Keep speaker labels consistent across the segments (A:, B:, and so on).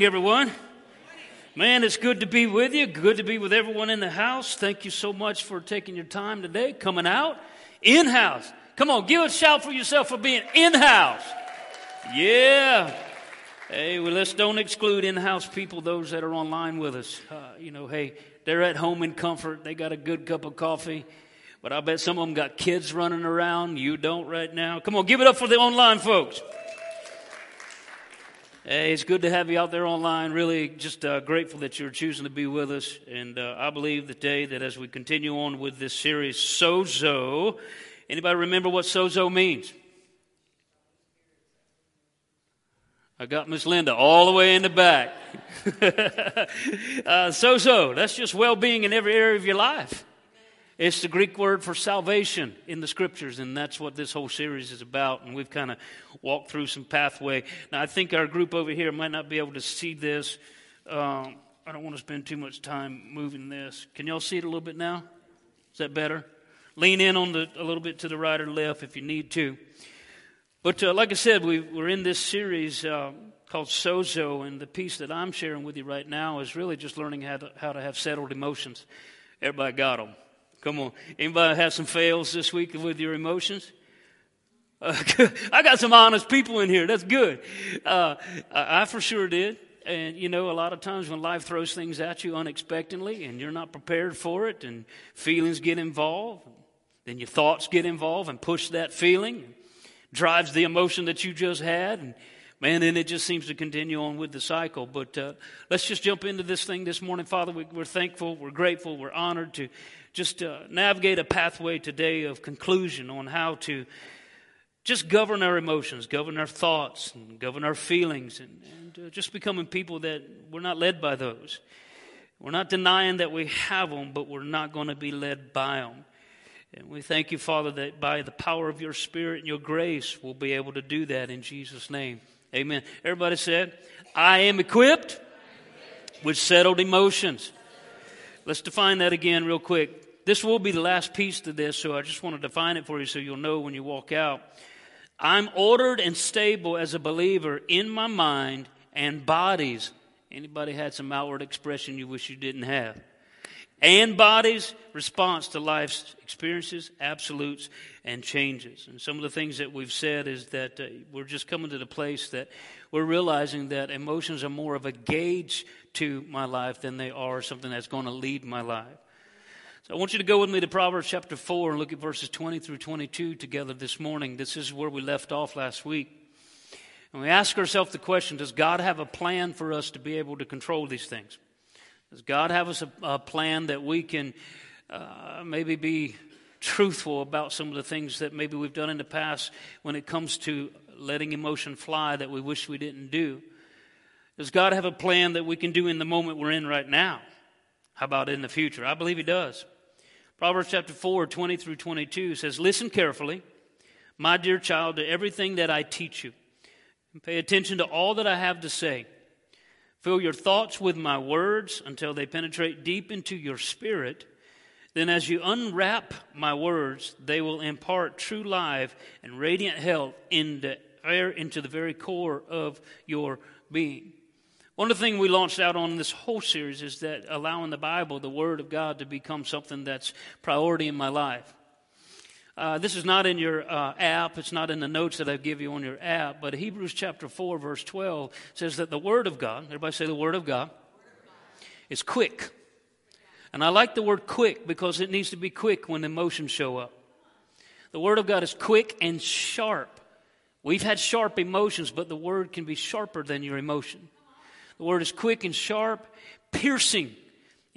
A: Morning, everyone. Man, it's good to be with you. Good to be with everyone in the house. Thank you so much for taking your time today, coming out in house. Come on, give a shout for yourself for being in house. Yeah. Hey, well, let's don't exclude in house people, those that are online with us. Uh, you know, hey, they're at home in comfort. They got a good cup of coffee. But I bet some of them got kids running around. You don't right now. Come on, give it up for the online folks. Hey, it's good to have you out there online. Really, just uh, grateful that you're choosing to be with us. And uh, I believe today that as we continue on with this series, Sozo, anybody remember what Sozo means? I got Miss Linda all the way in the back. uh, sozo, that's just well being in every area of your life. It's the Greek word for salvation in the scriptures, and that's what this whole series is about. And we've kind of walked through some pathway. Now, I think our group over here might not be able to see this. Um, I don't want to spend too much time moving this. Can y'all see it a little bit now? Is that better? Lean in on the a little bit to the right or left if you need to. But uh, like I said, we, are in this series uh, called Sozo, and the piece that I'm sharing with you right now is really just learning how to, how to have settled emotions. Everybody got them. Come on. Anybody have some fails this week with your emotions? Uh, I got some honest people in here. That's good. Uh, I, for sure did. And you know, a lot of times when life throws things at you unexpectedly and you're not prepared for it, and feelings get involved, then your thoughts get involved and push that feeling, drives the emotion that you just had, and man, then it just seems to continue on with the cycle. But uh, let's just jump into this thing this morning, Father. We, are thankful, we're grateful, we're honored to just uh, navigate a pathway today of conclusion on how to just govern our emotions, govern our thoughts, and govern our feelings, and, and uh, just becoming people that we're not led by those. We're not denying that we have them, but we're not going to be led by them. And we thank you, Father, that by the power of your Spirit and your grace, we'll be able to do that in Jesus' name. Amen. Everybody said, I am equipped with settled emotions. Let's define that again, real quick. This will be the last piece to this, so I just want to define it for you so you'll know when you walk out. I'm ordered and stable as a believer in my mind and bodies. Anybody had some outward expression you wish you didn't have? And bodies response to life's experiences, absolutes, and changes. And some of the things that we've said is that uh, we're just coming to the place that we're realizing that emotions are more of a gauge to my life than they are something that's going to lead my life. So I want you to go with me to Proverbs chapter 4 and look at verses 20 through 22 together this morning. This is where we left off last week. And we ask ourselves the question Does God have a plan for us to be able to control these things? Does God have us a, a plan that we can uh, maybe be truthful about some of the things that maybe we've done in the past when it comes to letting emotion fly that we wish we didn't do? Does God have a plan that we can do in the moment we're in right now? How about in the future? I believe He does. Proverbs chapter 4, 20 through 22 says, Listen carefully, my dear child, to everything that I teach you, and pay attention to all that I have to say. Fill your thoughts with my words until they penetrate deep into your spirit. Then, as you unwrap my words, they will impart true life and radiant health into, into the very core of your being. One of the things we launched out on this whole series is that allowing the Bible, the Word of God, to become something that's priority in my life. Uh, this is not in your uh, app. It's not in the notes that I give you on your app. But Hebrews chapter 4, verse 12 says that the Word of God, everybody say the Word of God, is quick. And I like the word quick because it needs to be quick when emotions show up. The Word of God is quick and sharp. We've had sharp emotions, but the Word can be sharper than your emotion. The word is quick and sharp, piercing.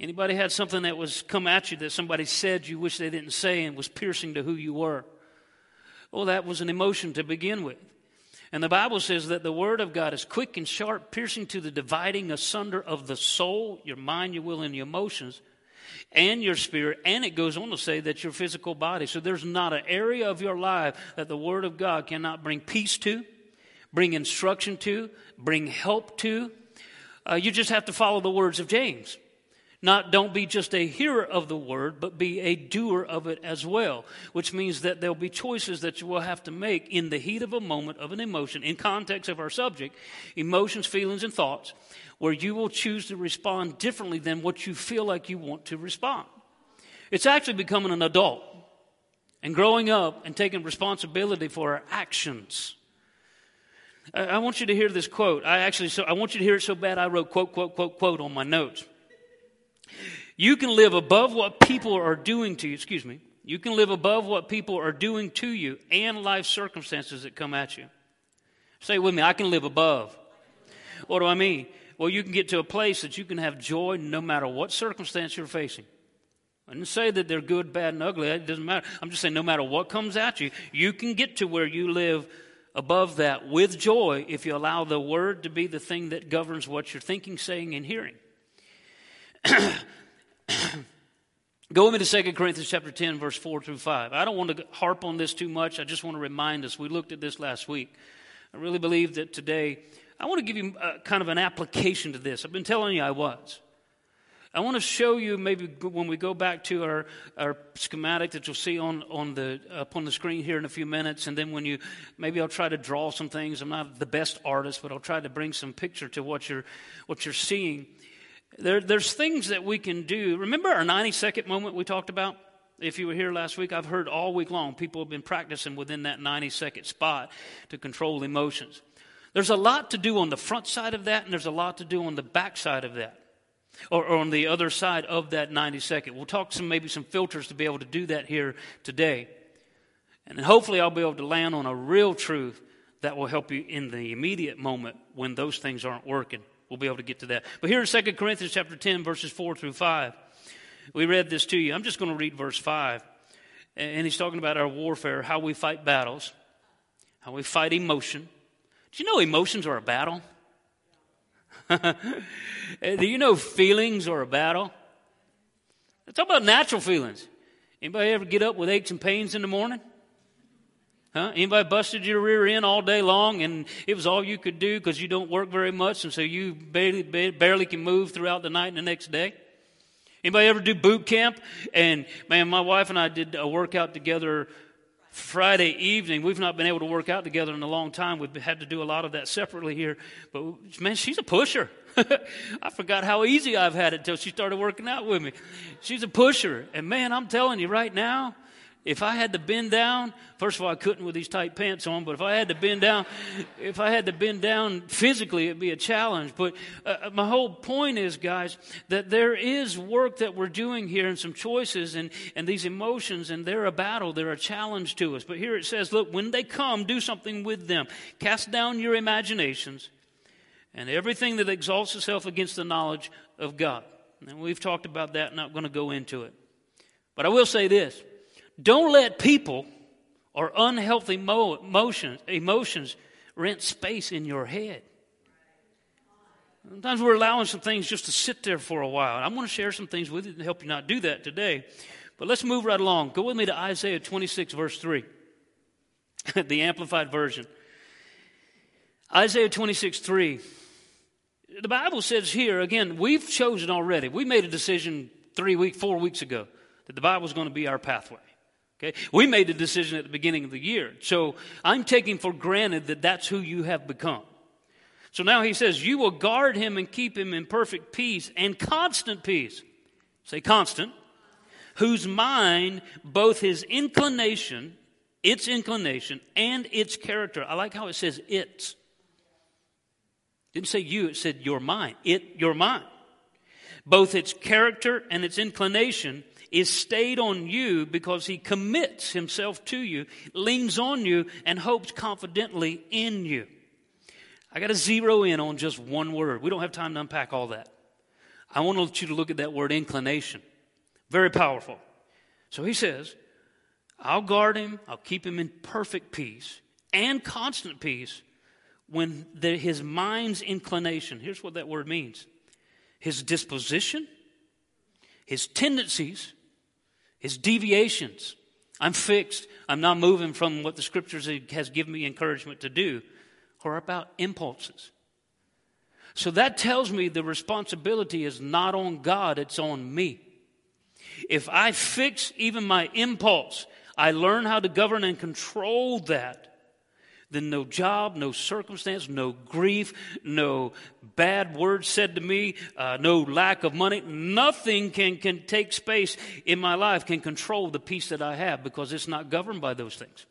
A: Anybody had something that was come at you that somebody said you wish they didn't say and was piercing to who you were? Well, that was an emotion to begin with. And the Bible says that the Word of God is quick and sharp, piercing to the dividing asunder of the soul, your mind, your will, and your emotions, and your spirit. And it goes on to say that your physical body. So there's not an area of your life that the Word of God cannot bring peace to, bring instruction to, bring help to, uh, you just have to follow the words of James. Not don't be just a hearer of the word, but be a doer of it as well, which means that there'll be choices that you will have to make in the heat of a moment of an emotion, in context of our subject, emotions, feelings, and thoughts, where you will choose to respond differently than what you feel like you want to respond. It's actually becoming an adult and growing up and taking responsibility for our actions. I want you to hear this quote. I actually, so I want you to hear it so bad I wrote quote, quote, quote, quote on my notes. You can live above what people are doing to you. Excuse me. You can live above what people are doing to you and life circumstances that come at you. Say with me, I can live above. What do I mean? Well, you can get to a place that you can have joy no matter what circumstance you're facing. I didn't say that they're good, bad, and ugly. It doesn't matter. I'm just saying no matter what comes at you, you can get to where you live above that with joy if you allow the word to be the thing that governs what you're thinking, saying, and hearing. Go with me to 2 Corinthians chapter 10, verse 4 through 5. I don't want to harp on this too much. I just want to remind us. We looked at this last week. I really believe that today, I want to give you a, uh, kind of an application to this. I've been telling you I was. I want to show you maybe when we go back to our, our schematic that you'll see on, on the, up on the screen here in a few minutes. And then when you, maybe I'll try to draw some things. I'm not the best artist, but I'll try to bring some picture to what you're, what you're seeing. There, there's things that we can do. Remember our 90 second moment we talked about? If you were here last week, I've heard all week long people have been practicing within that 90 second spot to control emotions. There's a lot to do on the front side of that, and there's a lot to do on the back side of that, or, or on the other side of that 90 second. We'll talk some maybe some filters to be able to do that here today. And hopefully I'll be able to land on a real truth that will help you in the immediate moment when those things aren't working. We'll be able to get to that. But here in 2 Corinthians chapter 10, verses 4 through 5, we read this to you. I'm just going to read verse 5. And he's talking about our warfare, how we fight battles, how we fight emotion. Do you know emotions are a battle? Do you know feelings are a battle? Let's talk about natural feelings. Anybody ever get up with aches and pains in the morning? Huh? Anybody busted your rear end all day long and it was all you could do because you don't work very much and so you barely, barely can move throughout the night and the next day? Anybody ever do boot camp? And man, my wife and I did a workout together Friday evening. We've not been able to work out together in a long time. We've had to do a lot of that separately here. But man, she's a pusher. I forgot how easy I've had it until she started working out with me. She's a pusher. And man, I'm telling you right now, if I had to bend down, first of all, I couldn't with these tight pants on, but if I had to bend down, if I had to bend down physically, it'd be a challenge. But uh, uh, my whole point is, guys, that there is work that we're doing here and some choices and, and these emotions, and they're a battle, they're a challenge to us. But here it says, look, when they come, do something with them. Cast down your imaginations and everything that exalts itself against the knowledge of God. And we've talked about that, not going to go into it. But I will say this. Don't let people or unhealthy emotions, emotions rent space in your head. Sometimes we're allowing some things just to sit there for a while. I'm going to share some things with you to help you not do that today. But let's move right along. Go with me to Isaiah 26, verse 3, the Amplified Version. Isaiah 26, 3. The Bible says here, again, we've chosen already. We made a decision three weeks, four weeks ago that the Bible is going to be our pathway. Okay? We made a decision at the beginning of the year. So I'm taking for granted that that's who you have become. So now he says, You will guard him and keep him in perfect peace and constant peace. Say constant. Whose mind, both his inclination, its inclination, and its character. I like how it says its. Didn't say you, it said your mind. It, your mind. Both its character and its inclination is stayed on you because he commits himself to you, leans on you, and hopes confidently in you. I got to zero in on just one word. We don't have time to unpack all that. I want you to look at that word inclination. Very powerful. So he says, I'll guard him, I'll keep him in perfect peace and constant peace when the, his mind's inclination, here's what that word means his disposition, his tendencies, his deviations. I'm fixed. I'm not moving from what the scriptures has given me encouragement to do, or about impulses. So that tells me the responsibility is not on God, it's on me. If I fix even my impulse, I learn how to govern and control that, then no job, no circumstance, no grief, no bad words said to me, uh, no lack of money, nothing can, can take space in my life, can control the peace that I have because it's not governed by those things.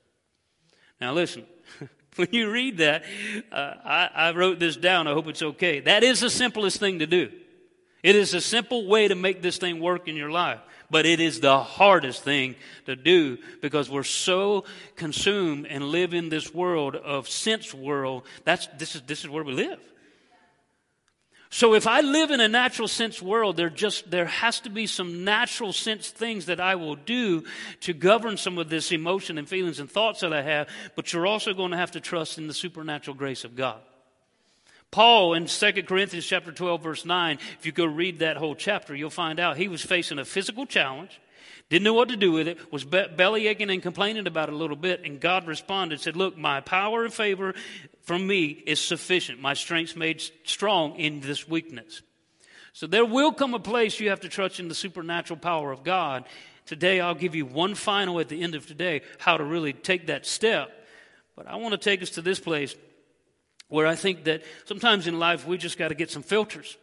A: Now, listen, when you read that, uh, I, I wrote this down. I hope it's okay. That is the simplest thing to do. It is a simple way to make this thing work in your life but it is the hardest thing to do because we're so consumed and live in this world of sense world. That's, this, is, this is where we live. So if I live in a natural sense world, there just there has to be some natural sense things that I will do to govern some of this emotion and feelings and thoughts that I have, but you're also going to have to trust in the supernatural grace of God. Paul in 2 Corinthians chapter 12 verse 9, if you go read that whole chapter, you'll find out he was facing a physical challenge, didn't know what to do with it, was be- belly aching and complaining about it a little bit, and God responded, said, look, my power and favor from me is sufficient. My strength's made strong in this weakness. So there will come a place you have to trust in the supernatural power of God. Today I'll give you one final at the end of today, how to really take that step. But I want to take us to this place where I think that sometimes in life we just got to get some filters.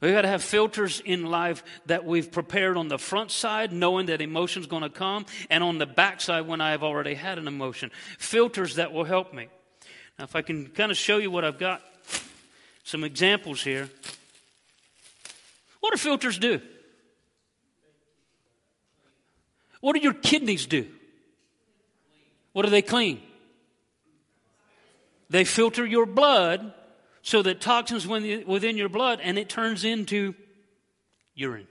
A: We got to have filters in life that we've prepared on the front side, knowing that emotion's going to come, and on the back side when I've already had an emotion. Filters that will help me. Now, if I can kind of show you what I've got, some examples here. What do filters do? What do your kidneys do? What do they clean? They filter your blood so that toxins within your blood and it turns into urine.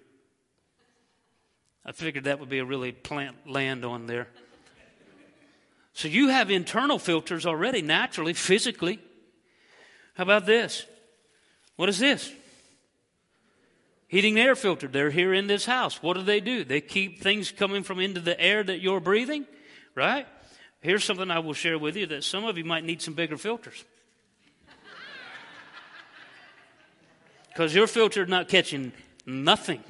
A: I figured that would be a really plant land on there. So you have internal filters already, naturally, physically. How about this? What is this? Heating air filter. They're here in this house. What do they do? They keep things coming from into the air that you're breathing, right? Here's something I will share with you that some of you might need some bigger filters. Because your filter is not catching nothing.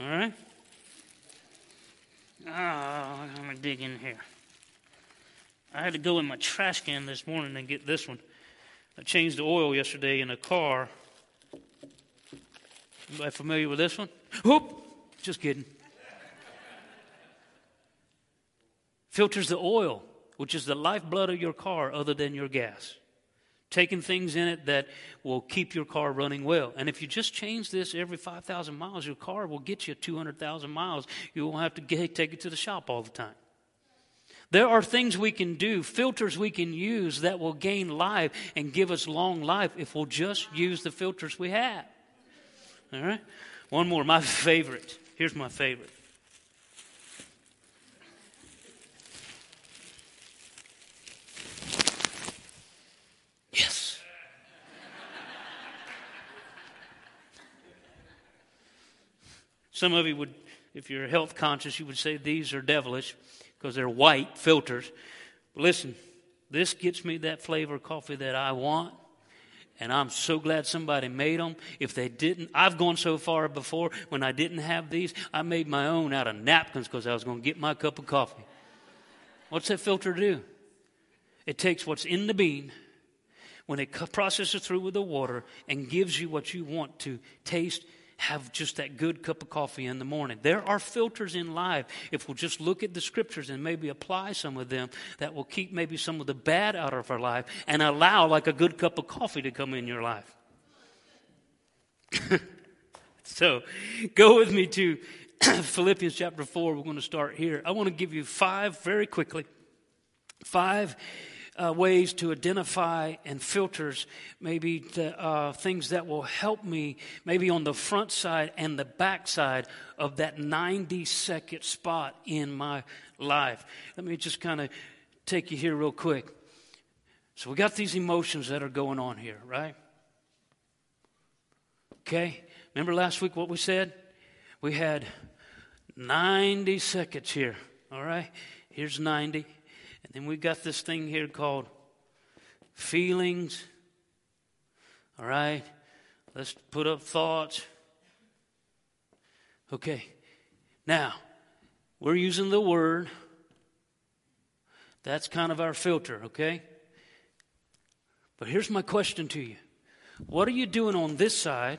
A: All right? Oh, I'm going to dig in here. I had to go in my trash can this morning and get this one. I changed the oil yesterday in a car. Anybody familiar with this one? Whoop! Just kidding. Filters the oil, which is the lifeblood of your car, other than your gas. Taking things in it that will keep your car running well. And if you just change this every 5,000 miles, your car will get you 200,000 miles. You won't have to get, take it to the shop all the time. There are things we can do, filters we can use that will gain life and give us long life if we'll just use the filters we have. All right? One more, my favorite. Here's my favorite. Some of you would, if you're health conscious, you would say these are devilish because they're white filters. But listen, this gets me that flavor of coffee that I want. And I'm so glad somebody made them. If they didn't, I've gone so far before when I didn't have these, I made my own out of napkins because I was going to get my cup of coffee. What's that filter do? It takes what's in the bean when it processes through with the water and gives you what you want to taste have just that good cup of coffee in the morning. There are filters in life, if we'll just look at the scriptures and maybe apply some of them, that will keep maybe some of the bad out of our life and allow like a good cup of coffee to come in your life. so go with me to Philippians chapter 4. We're going to start here. I want to give you five very quickly. Five uh, ways to identify and filters maybe the, uh, things that will help me maybe on the front side and the back side of that 90 second spot in my life. Let me just kind of take you here real quick. So we got these emotions that are going on here, right? Okay? Remember last week what we said? We had 90 seconds here, all right? Here's 90. And we've got this thing here called feelings All right? Let's put up thoughts. Okay. Now, we're using the word. That's kind of our filter, okay? But here's my question to you What are you doing on this side?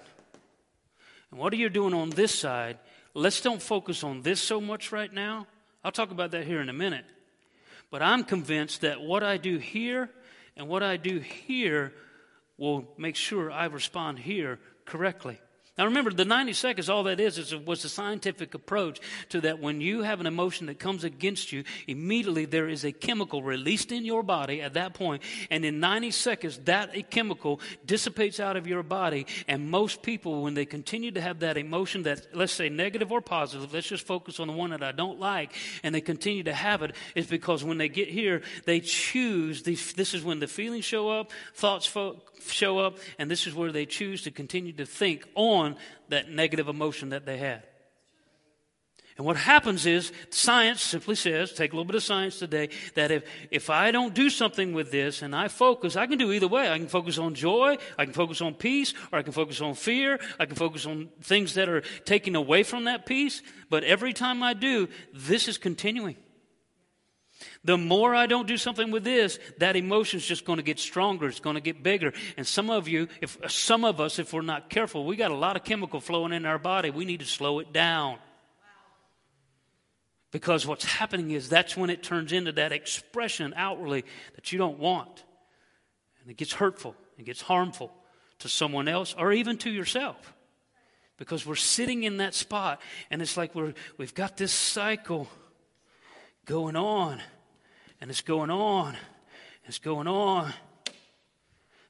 A: And what are you doing on this side? Let's don't focus on this so much right now. I'll talk about that here in a minute. But I'm convinced that what I do here and what I do here will make sure I respond here correctly. Now remember, the 90 seconds, all that is, is was a scientific approach to that when you have an emotion that comes against you, immediately there is a chemical released in your body at that point, and in 90 seconds, that chemical dissipates out of your body. And most people, when they continue to have that emotion that, let's say, negative or positive, let's just focus on the one that I don't like, and they continue to have it, is because when they get here, they choose, these, this is when the feelings show up, thoughts fo- show up, and this is where they choose to continue to think on that negative emotion that they had. And what happens is, science simply says, take a little bit of science today, that if, if I don't do something with this and I focus, I can do either way. I can focus on joy, I can focus on peace, or I can focus on fear, I can focus on things that are taking away from that peace. But every time I do, this is continuing. The more I don't do something with this, that emotion is just going to get stronger. It's going to get bigger. And some of you, if some of us, if we're not careful, we got a lot of chemical flowing in our body. We need to slow it down. Because what's happening is that's when it turns into that expression outwardly that you don't want. And it gets hurtful, it gets harmful to someone else or even to yourself. Because we're sitting in that spot and it's like we're, we've got this cycle going on and it's going on, it's going on.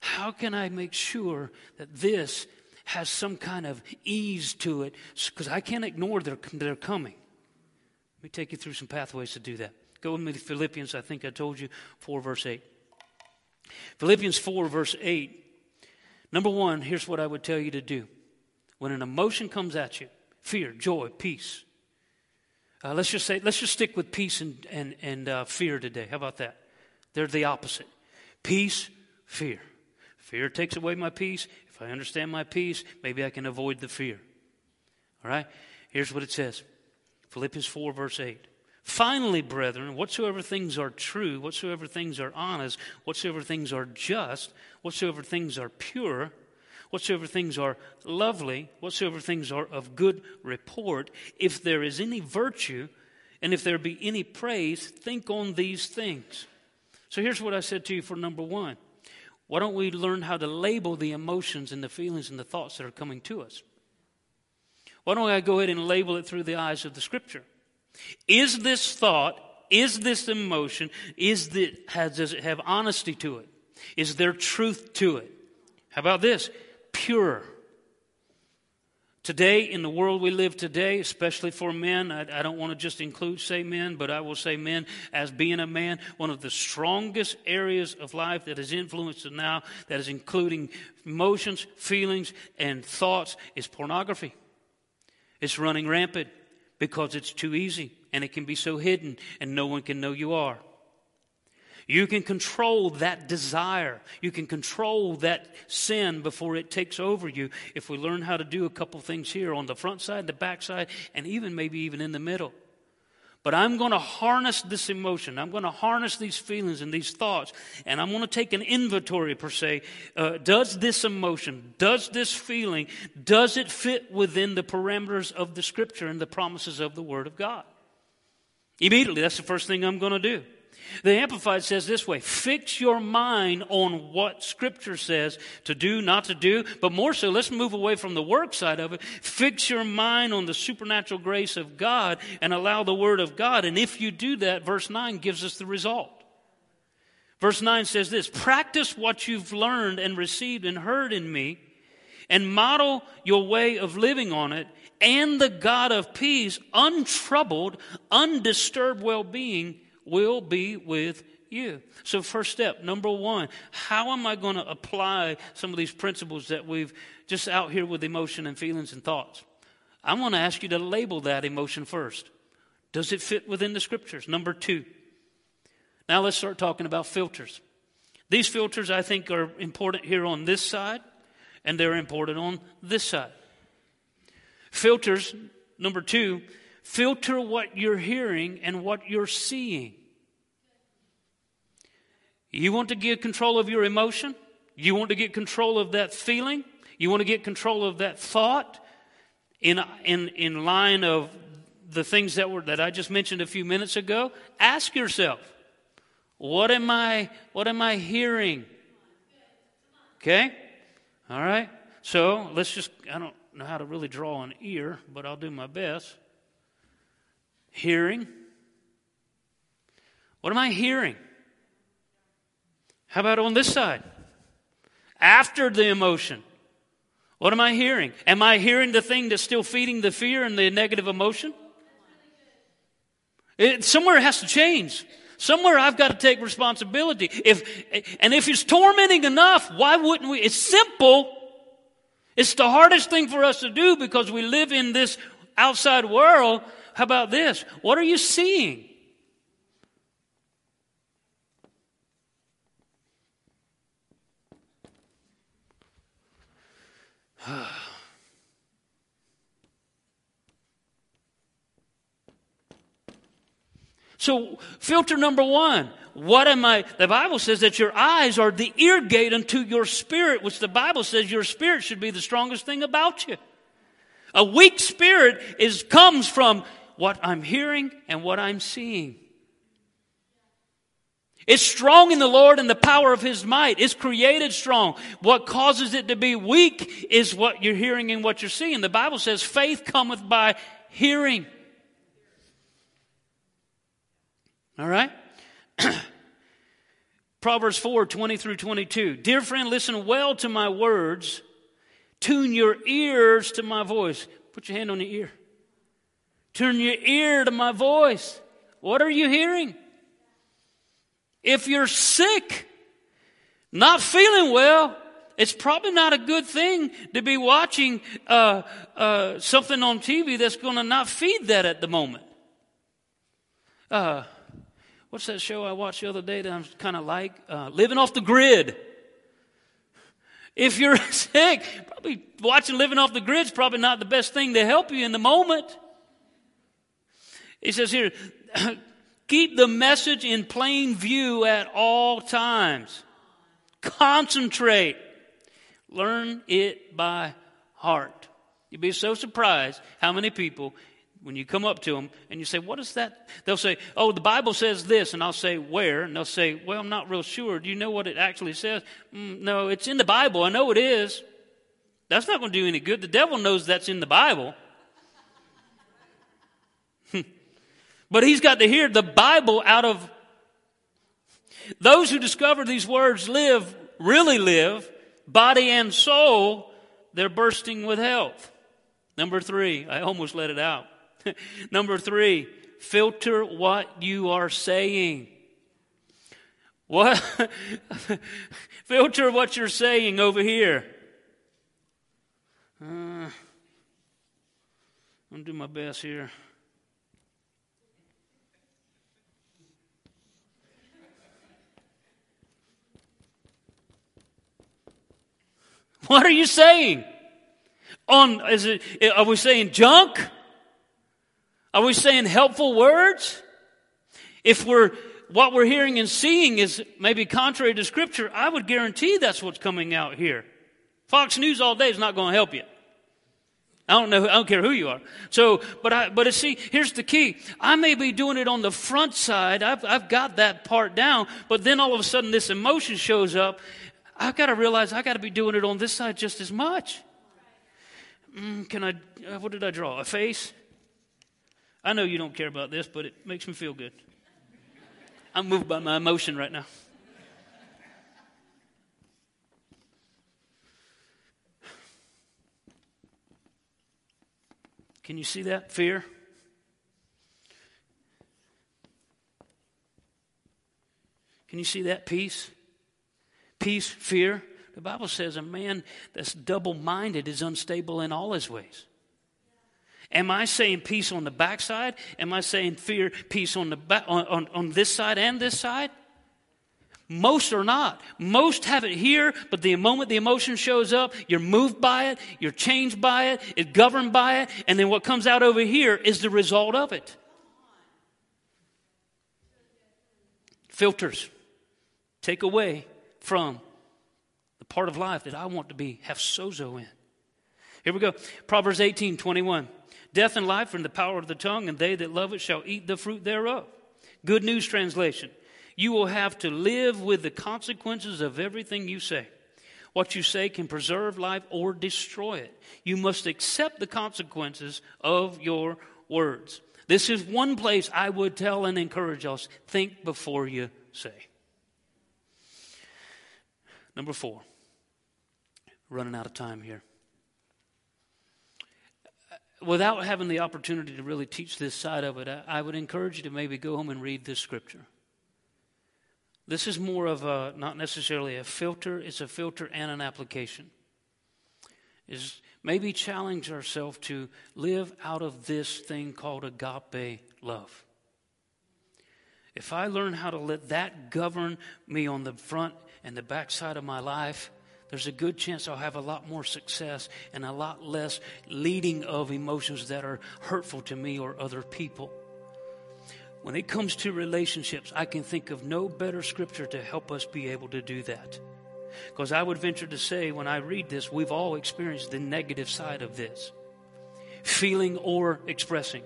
A: How can I make sure that this has some kind of ease to it? Because I can't ignore their, their coming. Let me take you through some pathways to do that. Go with me to Philippians, I think I told you, 4 verse 8. Philippians 4 verse 8. Number one, here's what I would tell you to do. When an emotion comes at you fear, joy, peace, uh, let's just say, let's just stick with peace and, and, and uh, fear today. How about that? They're the opposite. Peace, fear. Fear takes away my peace. If I understand my peace, maybe I can avoid the fear. All right? Here's what it says Philippians 4, verse 8. Finally, brethren, whatsoever things are true, whatsoever things are honest, whatsoever things are just, whatsoever things are pure, whatsoever things are lovely, whatsoever things are of good report, if there is any virtue, and if there be any praise, think on these things. So here's what I said to you for number one. Why don't we learn how to label the emotions and the feelings and the thoughts that are coming to us? Why don't I go ahead and label it through the eyes of the scripture? Is this thought, is this emotion, is the, has, does it have honesty to it? Is there truth to it? How about this? Pure. Today, in the world we live today, especially for men, I, I, don't want to just include, say men, but I will say men as being a man, one of the strongest areas of life that is influenced now, that is including emotions, feelings, and thoughts, is pornography. It's running rampant because it's too easy and it can be so hidden and no one can know you are. You can control that desire. You can control that sin before it takes over you if we learn how to do a couple things here on the front side, the back side, and even maybe even in the middle. But I'm going to harness this emotion. I'm going to harness these feelings and these thoughts. And I'm going to take an inventory, per se. Uh, does this emotion, does this feeling, does it fit within the parameters of the scripture and the promises of the Word of God? Immediately, that's the first thing I'm going to do. The Amplified says this way fix your mind on what Scripture says to do, not to do, but more so, let's move away from the work side of it. Fix your mind on the supernatural grace of God and allow the Word of God. And if you do that, verse 9 gives us the result. Verse 9 says this Practice what you've learned and received and heard in me, and model your way of living on it, and the God of peace, untroubled, undisturbed well being will be with you. So, first step, number one, how am I going to apply some of these principles that we've just out here with emotion and feelings and thoughts? I want to ask you to label that emotion first. Does it fit within the scriptures? Number two. Now let's start talking about filters. These filters, I think, are important here on this side. and they're important on this side. Filters, number two, filter what you're hearing and what you're seeing. You want to get control of your emotion? You want to get control of that feeling? You want to get control of that thought in, in, in line of the things that were that I just mentioned a few minutes ago? Ask yourself, what am I what am I hearing? Okay? All right? So let's just I don't know how to really draw an ear, but I'll do my best. Hearing. What am I hearing? How about on this side? After the emotion. What am I hearing? Am I hearing the thing that's still feeding the fear and the negative emotion? It, somewhere has to change. Somewhere I've got to take responsibility. If, and if it's tormenting enough, why wouldn't we? It's simple. It's the hardest thing for us to do because we live in this outside world. How about this? What are you seeing? so, filter number one what am I? The Bible says that your eyes are the ear gate unto your spirit, which the Bible says your spirit should be the strongest thing about you. A weak spirit is, comes from what I'm hearing and what I'm seeing. It's strong in the Lord and the power of His might. It's created strong. What causes it to be weak is what you're hearing and what you're seeing. The Bible says faith cometh by hearing. All right? Proverbs 4 20 through 22. Dear friend, listen well to my words. Tune your ears to my voice. Put your hand on your ear. Turn your ear to my voice. What are you hearing? If you're sick, not feeling well, it's probably not a good thing to be watching uh, uh, something on TV that's going to not feed that at the moment. Uh, what's that show I watched the other day that I'm kind of like? Uh, Living Off the Grid. If you're sick, probably watching Living Off the Grid is probably not the best thing to help you in the moment. He says here, Keep the message in plain view at all times. Concentrate. Learn it by heart. You'd be so surprised how many people, when you come up to them and you say, What is that? They'll say, Oh, the Bible says this. And I'll say, Where? And they'll say, Well, I'm not real sure. Do you know what it actually says? Mm, no, it's in the Bible. I know it is. That's not going to do any good. The devil knows that's in the Bible. But he's got to hear the Bible out of those who discover these words live, really live, body and soul, they're bursting with health. Number three, I almost let it out. Number three, filter what you are saying. What? filter what you're saying over here. Uh, I'm gonna do my best here. What are you saying? On is it are we saying junk? Are we saying helpful words? If we're what we're hearing and seeing is maybe contrary to scripture, I would guarantee that's what's coming out here. Fox News all day is not going to help you. I don't know. I don't care who you are. So, but I, but see, here's the key. I may be doing it on the front side. I've, I've got that part down, but then all of a sudden this emotion shows up I've got to realize I've got to be doing it on this side just as much. Mm, can I, uh, what did I draw? A face? I know you don't care about this, but it makes me feel good. I'm moved by my emotion right now. Can you see that? Fear? Can you see that peace? Peace, fear. The Bible says a man that's double minded is unstable in all his ways. Am I saying peace on the backside? Am I saying fear, peace on, the on, on, on this side and this side? Most are not. Most have it here, but the moment the emotion shows up, you're moved by it, you're changed by it, it's governed by it, and then what comes out over here is the result of it. Filters take away from the part of life that I want to be, have sozo in. Here we go. Proverbs 18, 21. Death and life are in the power of the tongue, and they that love it shall eat the fruit thereof. Good News Translation. You will have to live with the consequences of everything you say. What you say can preserve life or destroy it. You must accept the consequences of your words. This is one place I would tell and encourage us think before you say. Number four, running out of time here. Without having the opportunity to really teach this side of it, I would encourage you to maybe go home and read this scripture. This is more of a, not necessarily a filter, it's a filter and an application. Is maybe challenge ourselves to live out of this thing called agape love. If I learn how to let that govern me on the front and the backside of my life, there's a good chance I'll have a lot more success and a lot less leading of emotions that are hurtful to me or other people. When it comes to relationships, I can think of no better scripture to help us be able to do that. Because I would venture to say, when I read this, we've all experienced the negative side of this feeling or expressing.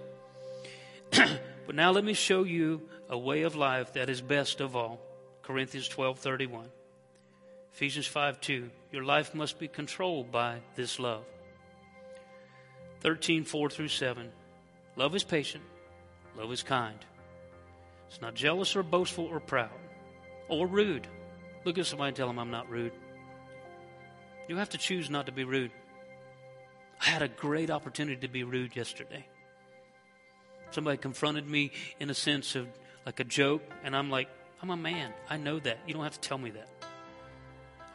A: but now let me show you a way of life that is best of all. Corinthians 12 31. Ephesians 5 2. Your life must be controlled by this love. 13 4 through 7. Love is patient, love is kind. It's not jealous or boastful or proud or rude. Look at somebody and tell them I'm not rude. You have to choose not to be rude. I had a great opportunity to be rude yesterday. Somebody confronted me in a sense of like a joke, and I'm like, I'm a man. I know that. You don't have to tell me that.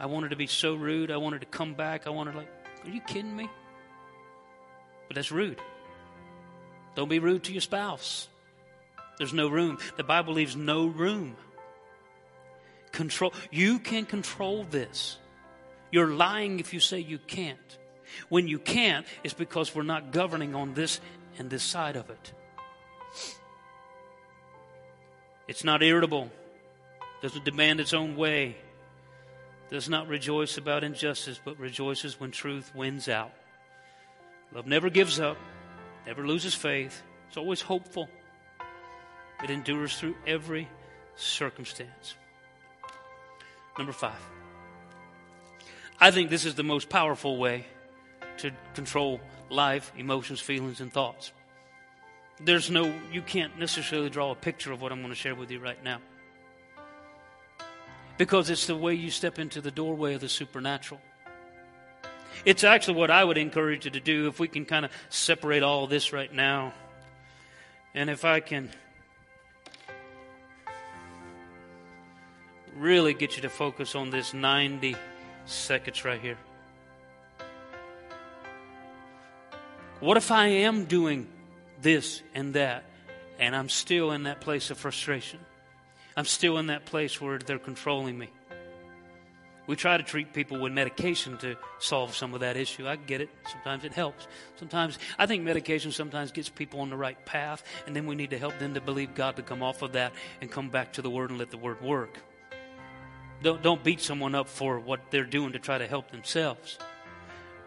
A: I wanted to be so rude. I wanted to come back. I wanted, like, are you kidding me? But that's rude. Don't be rude to your spouse. There's no room. The Bible leaves no room. Control. You can control this. You're lying if you say you can't. When you can't, it's because we're not governing on this and this side of it. It's not irritable, doesn't demand its own way, does not rejoice about injustice, but rejoices when truth wins out. Love never gives up, never loses faith, it's always hopeful, it endures through every circumstance. Number five. I think this is the most powerful way to control life, emotions, feelings, and thoughts. There's no, you can't necessarily draw a picture of what I'm going to share with you right now. Because it's the way you step into the doorway of the supernatural. It's actually what I would encourage you to do if we can kind of separate all of this right now. And if I can really get you to focus on this 90 seconds right here. What if I am doing this and that and I'm still in that place of frustration? I'm still in that place where they're controlling me. We try to treat people with medication to solve some of that issue. I get it. Sometimes it helps. Sometimes, I think medication sometimes gets people on the right path, and then we need to help them to believe God to come off of that and come back to the Word and let the Word work. Don't, don't beat someone up for what they're doing to try to help themselves.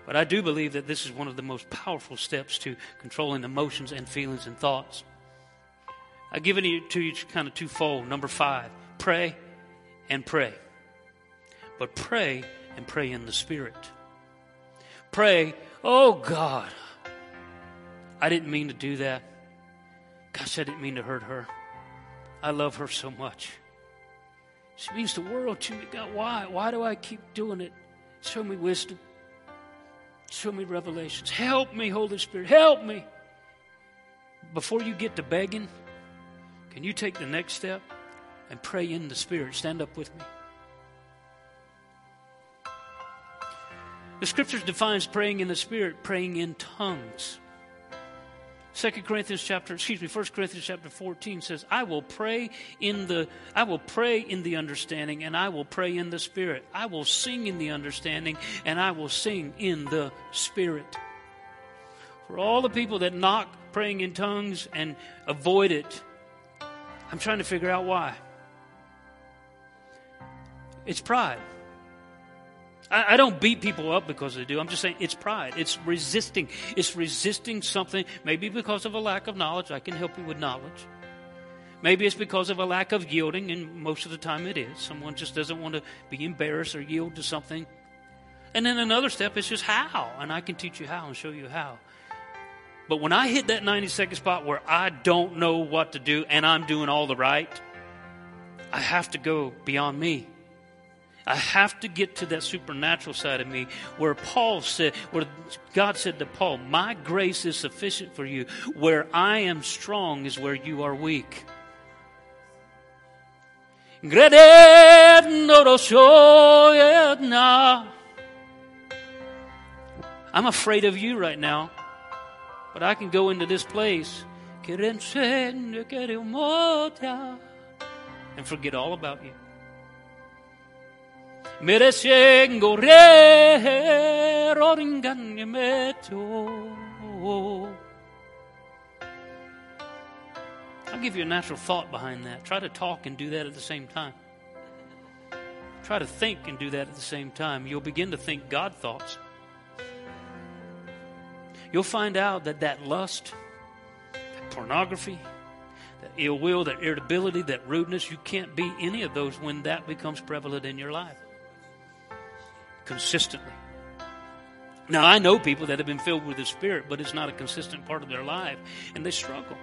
A: But I do believe that this is one of the most powerful steps to controlling emotions and feelings and thoughts. I've given it to you kind of twofold. Number five, pray and pray. But pray and pray in the Spirit. Pray, oh God, I didn't mean to do that. Gosh, I didn't mean to hurt her. I love her so much. She means the world to me. God, why? Why do I keep doing it? Show me wisdom. Show me revelations. Help me, Holy Spirit. Help me. Before you get to begging, can you take the next step and pray in the Spirit? Stand up with me. The scriptures defines praying in the Spirit, praying in tongues. Second Corinthians chapter, excuse me, First Corinthians chapter 14 says, I will pray in the I will pray in the understanding and I will pray in the spirit. I will sing in the understanding and I will sing in the spirit. For all the people that knock praying in tongues and avoid it, I'm trying to figure out why. It's pride. I, I don't beat people up because they do. I'm just saying it's pride. It's resisting. It's resisting something, maybe because of a lack of knowledge. I can help you with knowledge. Maybe it's because of a lack of yielding, and most of the time it is. Someone just doesn't want to be embarrassed or yield to something. And then another step is just how, and I can teach you how and show you how. But when I hit that 90 second spot where I don't know what to do and I'm doing all the right, I have to go beyond me. I have to get to that supernatural side of me where Paul said, where God said to Paul, My grace is sufficient for you. Where I am strong is where you are weak. I'm afraid of you right now, but I can go into this place and forget all about you. I'll give you a natural thought behind that. Try to talk and do that at the same time. Try to think and do that at the same time. You'll begin to think God thoughts. You'll find out that that lust, that pornography, that ill will, that irritability, that rudeness, you can't be any of those when that becomes prevalent in your life consistently. Now, I know people that have been filled with the Spirit, but it's not a consistent part of their life, and they struggle.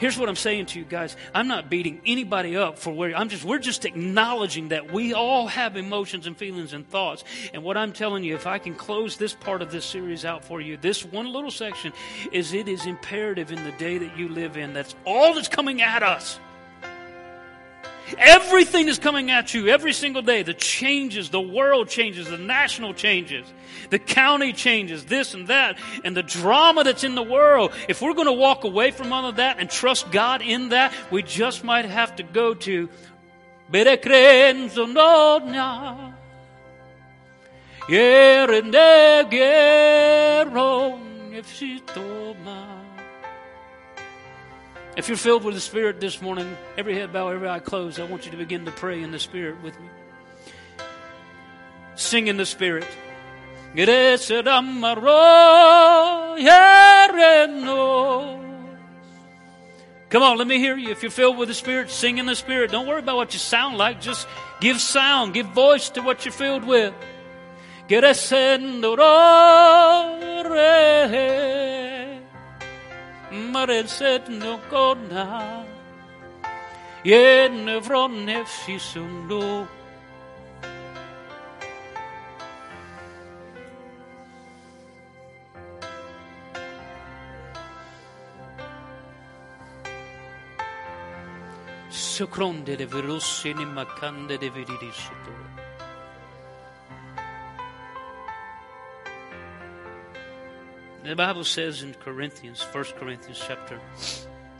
A: Here's what I'm saying to you guys. I'm not beating anybody up for where I'm just we're just acknowledging that we all have emotions and feelings and thoughts. And what I'm telling you, if I can close this part of this series out for you, this one little section is it is imperative in the day that you live in. That's all that's coming at us. Everything is coming at you every single day. The changes, the world changes, the national changes, the county changes, this and that, and the drama that's in the world. If we're going to walk away from all of that and trust God in that, we just might have to go to if you're filled with the Spirit this morning, every head bow, every eye closed, I want you to begin to pray in the Spirit with me. Sing in the Spirit. Come on, let me hear you. If you're filled with the Spirit, sing in the Spirit. Don't worry about what you sound like. Just give sound, give voice to what you're filled with. Mareset no marezetnogona jedne från Efesund Socronde de virus in macande de viridiscitore. The Bible says in Corinthians, 1 Corinthians chapter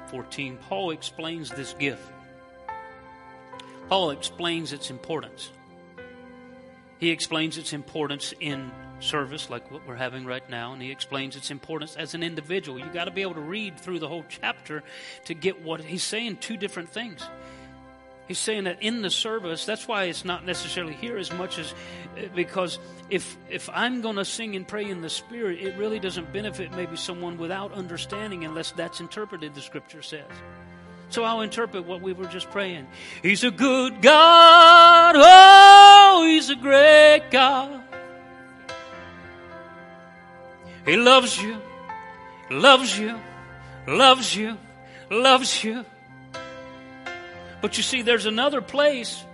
A: 14, Paul explains this gift. Paul explains its importance. He explains its importance in service, like what we're having right now, and he explains its importance as an individual. You've got to be able to read through the whole chapter to get what he's saying. Two different things. He's saying that in the service, that's why it's not necessarily here as much as eh, because if if I'm going to sing and pray in the Spirit, it really doesn't benefit maybe someone without understanding unless that's interpreted, the Scripture says. So I'll interpret what we were just praying. He's a good God. Oh, He's a great God. He loves you, loves you, loves you, loves you. But you see, there's another place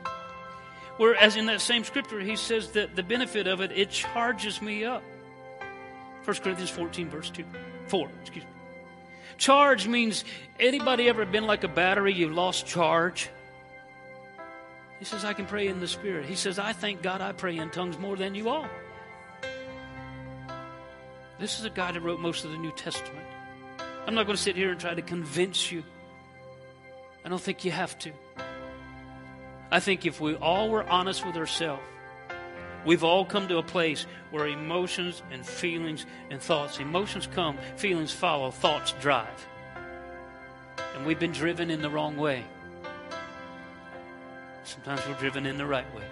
A: where, as in that same scripture, he says that the benefit of it, it charges me up. 1 Corinthians 14, verse 2. 4, excuse me. Charge means anybody ever been like a battery, you lost charge? He says, I can pray in the Spirit. He says, I thank God I pray in tongues more than you all. This is a guy that wrote most of the New Testament. I'm not going to sit here and try to convince you. I don't think you have to. I think if we all were honest with ourselves, we've all come to a place where emotions and feelings and thoughts, emotions come, feelings follow, thoughts drive. And we've been driven in the wrong way. Sometimes we're driven in the right way.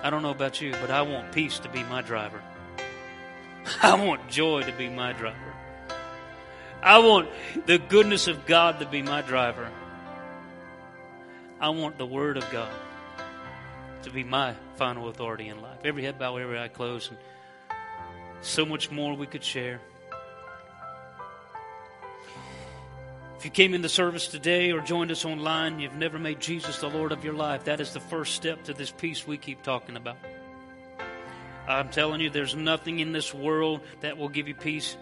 A: I don't know about you, but I want peace to be my driver. I want joy to be my driver. I want the goodness of God to be my driver. I want the Word of God to be my final authority in life. Every head bow, every eye closed, and so much more we could share. If you came into service today or joined us online, you've never made Jesus the Lord of your life. That is the first step to this peace we keep talking about. I'm telling you, there's nothing in this world that will give you peace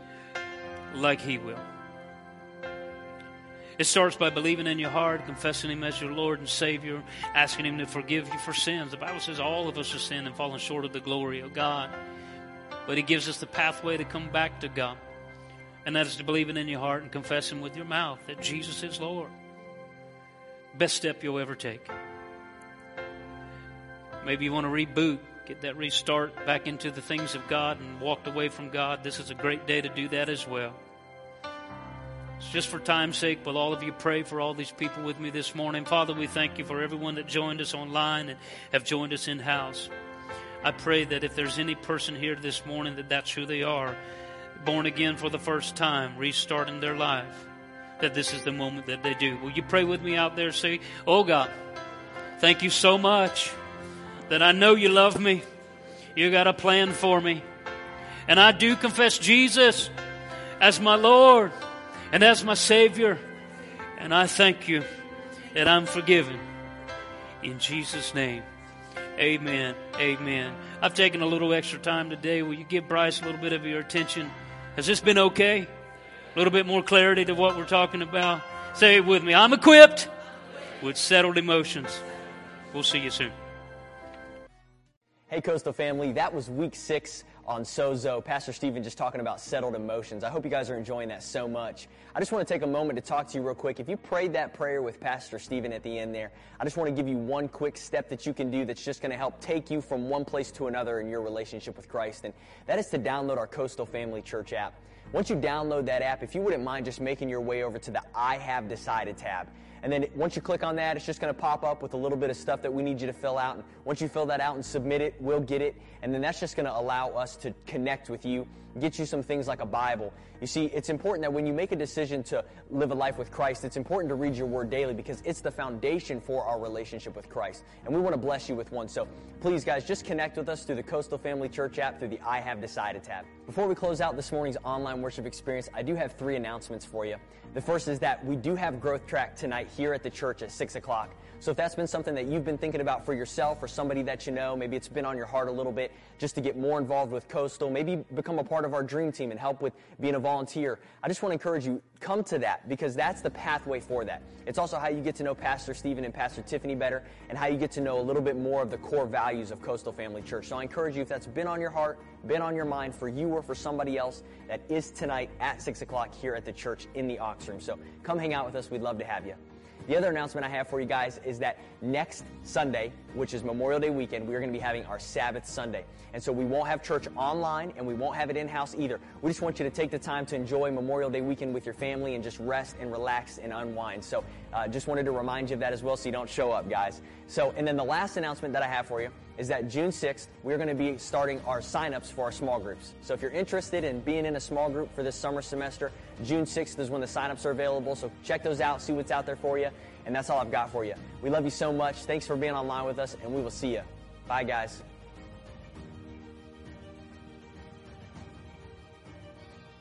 A: like He will. It starts by believing in your heart, confessing Him as your Lord and Savior, asking Him to forgive you for sins. The Bible says all of us have sinned and fallen short of the glory of God. But He gives us the pathway to come back to God. And that is to believing in your heart and confessing with your mouth that Jesus is Lord. Best step you'll ever take. Maybe you want to reboot, get that restart back into the things of God and walked away from God. This is a great day to do that as well. Just for time's sake, will all of you pray for all these people with me this morning? Father, we thank you for everyone that joined us online and have joined us in house. I pray that if there's any person here this morning that that's who they are, born again for the first time, restarting their life, that this is the moment that they do. Will you pray with me out there? Say, Oh God, thank you so much that I know you love me. You got a plan for me. And I do confess Jesus as my Lord and as my Savior. And I thank you that I'm forgiven. In Jesus' name, amen. Amen. I've taken a little extra time today. Will you give Bryce a little bit of your attention? Has this been okay? A little bit more clarity to what we're talking about? Say it with me. I'm equipped with settled emotions. We'll see you soon.
B: Hey, Coastal family, that was week six on Sozo. Pastor Stephen just talking about settled emotions. I hope you guys are enjoying that so much. I just want to take a moment to talk to you real quick. If you prayed that prayer with Pastor Stephen at the end there, I just want to give you one quick step that you can do that's just going to help take you from one place to another in your relationship with Christ. And that is to download our Coastal Family Church app. Once you download that app, if you wouldn't mind just making your way over to the I Have Decided tab. And then once you click on that, it's just going to pop up with a little bit of stuff that we need you to fill out. And once you fill that out and submit it, we'll get it. And then that's just going to allow us to connect with you, get you some things like a Bible. You see, it's important that when you make a decision to live a life with Christ, it's important to read your word daily because it's the foundation for our relationship with Christ. And we want to bless you with one. So please, guys, just connect with us through the Coastal Family Church app through the I Have Decided tab. Before we close out this morning's online worship experience, I do have three announcements for you. The first is that we do have Growth Track tonight here at the church at 6 o'clock. So if that's been something that you've been thinking about for yourself or somebody that you know, maybe it's been on your heart a little bit just to get more involved with Coastal, maybe become a part of our dream team and help with being a volunteer, I just want to encourage you, come to that because that's the pathway for that. It's also how you get to know Pastor Stephen and Pastor Tiffany better and how you get to know a little bit more of the core values of Coastal Family Church. So I encourage you, if that's been on your heart, been on your mind for you or for somebody else, that is tonight at 6 o'clock here at the church in the Ox Room. So come hang out with us. We'd love to have you. The other announcement I have for you guys is that next Sunday, which is Memorial Day weekend, we're going to be having our Sabbath Sunday. And so we won't have church online and we won't have it in house either. We just want you to take the time to enjoy Memorial Day weekend with your family and just rest and relax and unwind. So uh, just wanted to remind you of that as well so you don't show up, guys. So, and then the last announcement that I have for you is that June 6th, we're going to be starting our signups for our small groups. So if you're interested in being in a small group for this summer semester, June 6th is when the signups are available. So check those out, see what's out there for you. And that's all I've got for you. We love you so much. Thanks for being online with us, and we will see you. Bye, guys.